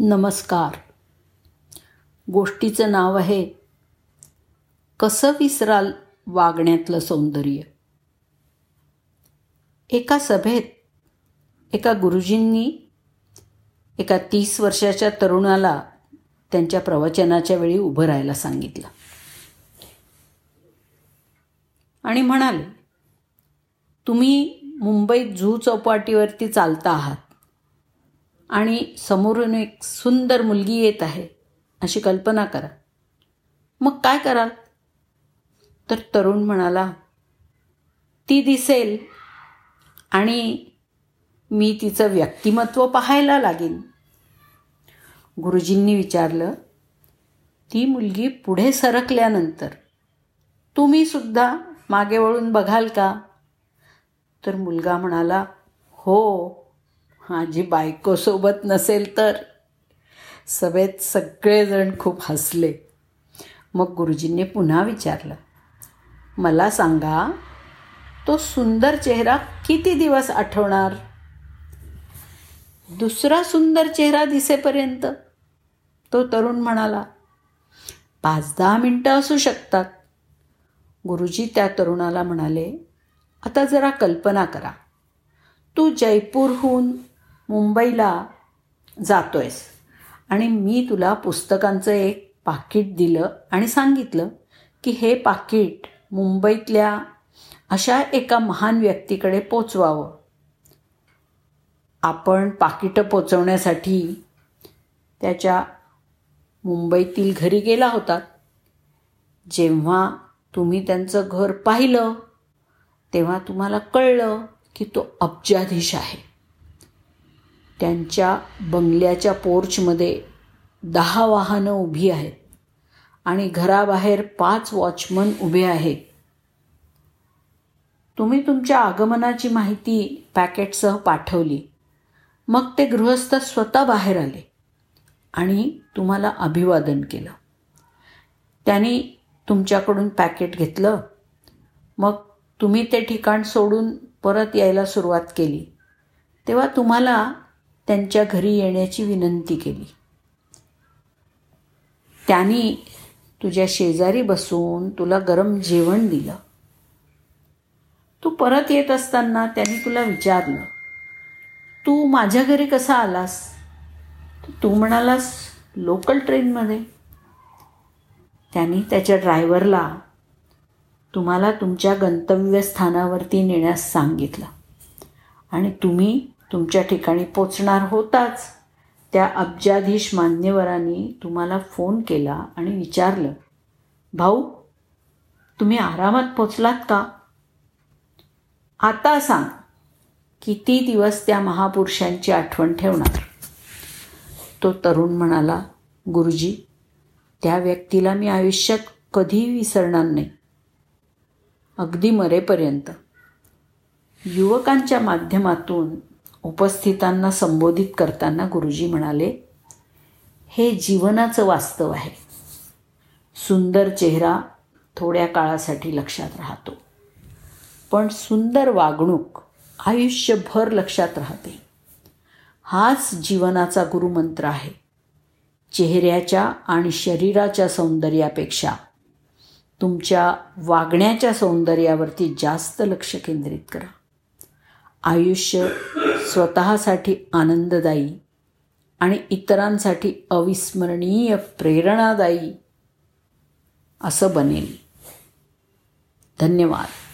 नमस्कार. गोष्टीचं नाव आहे कसं विसराल वागण्यातलं सौंदर्य? एका सभेत एका गुरुजींनी एका तीस वर्षाच्या तरुणाला त्यांच्या प्रवचनाच्या वेळी उभं राहायला सांगितलं. आणि म्हणाले तुम्ही मुंबईत झू चौपाटीवरती चालता आहात. आणि समोरून एक सुंदर मुलगी येत आहे अशी कल्पना करा. मग काय कराल? तर तरुण म्हणाला ती दिसेल आणि मी तिचं व्यक्तिमत्व पाहायला लागेन. गुरुजींनी विचारलं ती मुलगी पुढे सरकल्यानंतर तुम्ही सुद्धा मागे वळून बघाल का? तर मुलगा म्हणाला हो माझी बायकोसोबत नसेल तर? सभेत सगळेजण खूप हसले. मग गुरुजींनी पुन्हा विचारलं मला सांगा तो सुंदर चेहरा किती दिवस आठवणार? दुसरा सुंदर चेहरा दिसेपर्यंत तो तरुण म्हणाला. पाच दहा मिनटं असू शकतात. गुरुजी त्या तरुणाला म्हणाले आता जरा कल्पना करा. तू जयपूरहून मुंबईला जातो आहेस आणि मी तुला पुस्तकांचं एक पाकिट दिलं आणि सांगितलं की हे पाकिट मुंबईतल्या अशा एका महान व्यक्तीकडे पोचवावं. आपण पाकिटं पोचवण्यासाठी त्याच्या मुंबईतील घरी गेला होता. जेव्हा तुम्ही त्यांचं घर पाहिलं तेव्हा तुम्हाला कळलं की तो अब्जाधीश आहे. त्यांच्या बंगल्याच्या पोर्चमध्ये दहा वाहनं उभी आहेत आणि घराबाहेर पाच वॉचमन उभे आहेत. तुम्ही तुमच्या आगमनाची माहिती पॅकेटसह पाठवली. मग ते गृहस्थ स्वतः बाहेर आले आणि तुम्हाला अभिवादन केलं. त्यांनी तुमच्याकडून पॅकेट घेतलं. मग तुम्ही ते ठिकाण सोडून परत यायला सुरुवात केली. तेव्हा तुम्हाला त्यांच्या घरी येण्याची विनंती केली. त्यांनी तुझ्या शेजारी बसून तुला गरम जेवण दिलं. तू परत येत असताना त्यांनी तुला विचारलं तू माझ्या घरी कसा आलास? तू म्हणालास लोकल ट्रेनमध्ये त्यांनी त्याच्या ड्रायव्हरला तुम्हाला तुमच्या गंतव्यस्थानावरती नेण्यास सांगितलं. आणि तुम्ही तुमच्या ठिकाणी पोचणार होताच. त्या अब्जाधीश मान्यवरांनी तुम्हाला फोन केला आणि विचारलं भाऊ तुम्ही आरामात पोचलात का? आता सांग किती दिवस त्या महापुरुषांची आठवण ठेवणार? तो तरुण म्हणाला गुरुजी त्या व्यक्तीला मी आयुष्यात कधीही विसरणार नाही. अगदी मरेपर्यंत. युवकांच्या माध्यमातून उपस्थितांना संबोधित करताना गुरुजी म्हणाले हे जीवनाचं वास्तव आहे. सुंदर चेहरा थोड्या काळासाठी लक्षात राहतो. पण सुंदर वागणूक आयुष्यभर लक्षात राहते. हाच जीवनाचा गुरुमंत्र आहे. चेहऱ्याच्या आणि शरीराच्या सौंदर्यापेक्षा तुमच्या वागण्याच्या सौंदर्यावरती जास्त लक्ष केंद्रित करा. आयुष्य स्वतःसाठी आनंददायी आणि इतरांसाठी अविस्मरणीय प्रेरणादायी असं बनेल. धन्यवाद.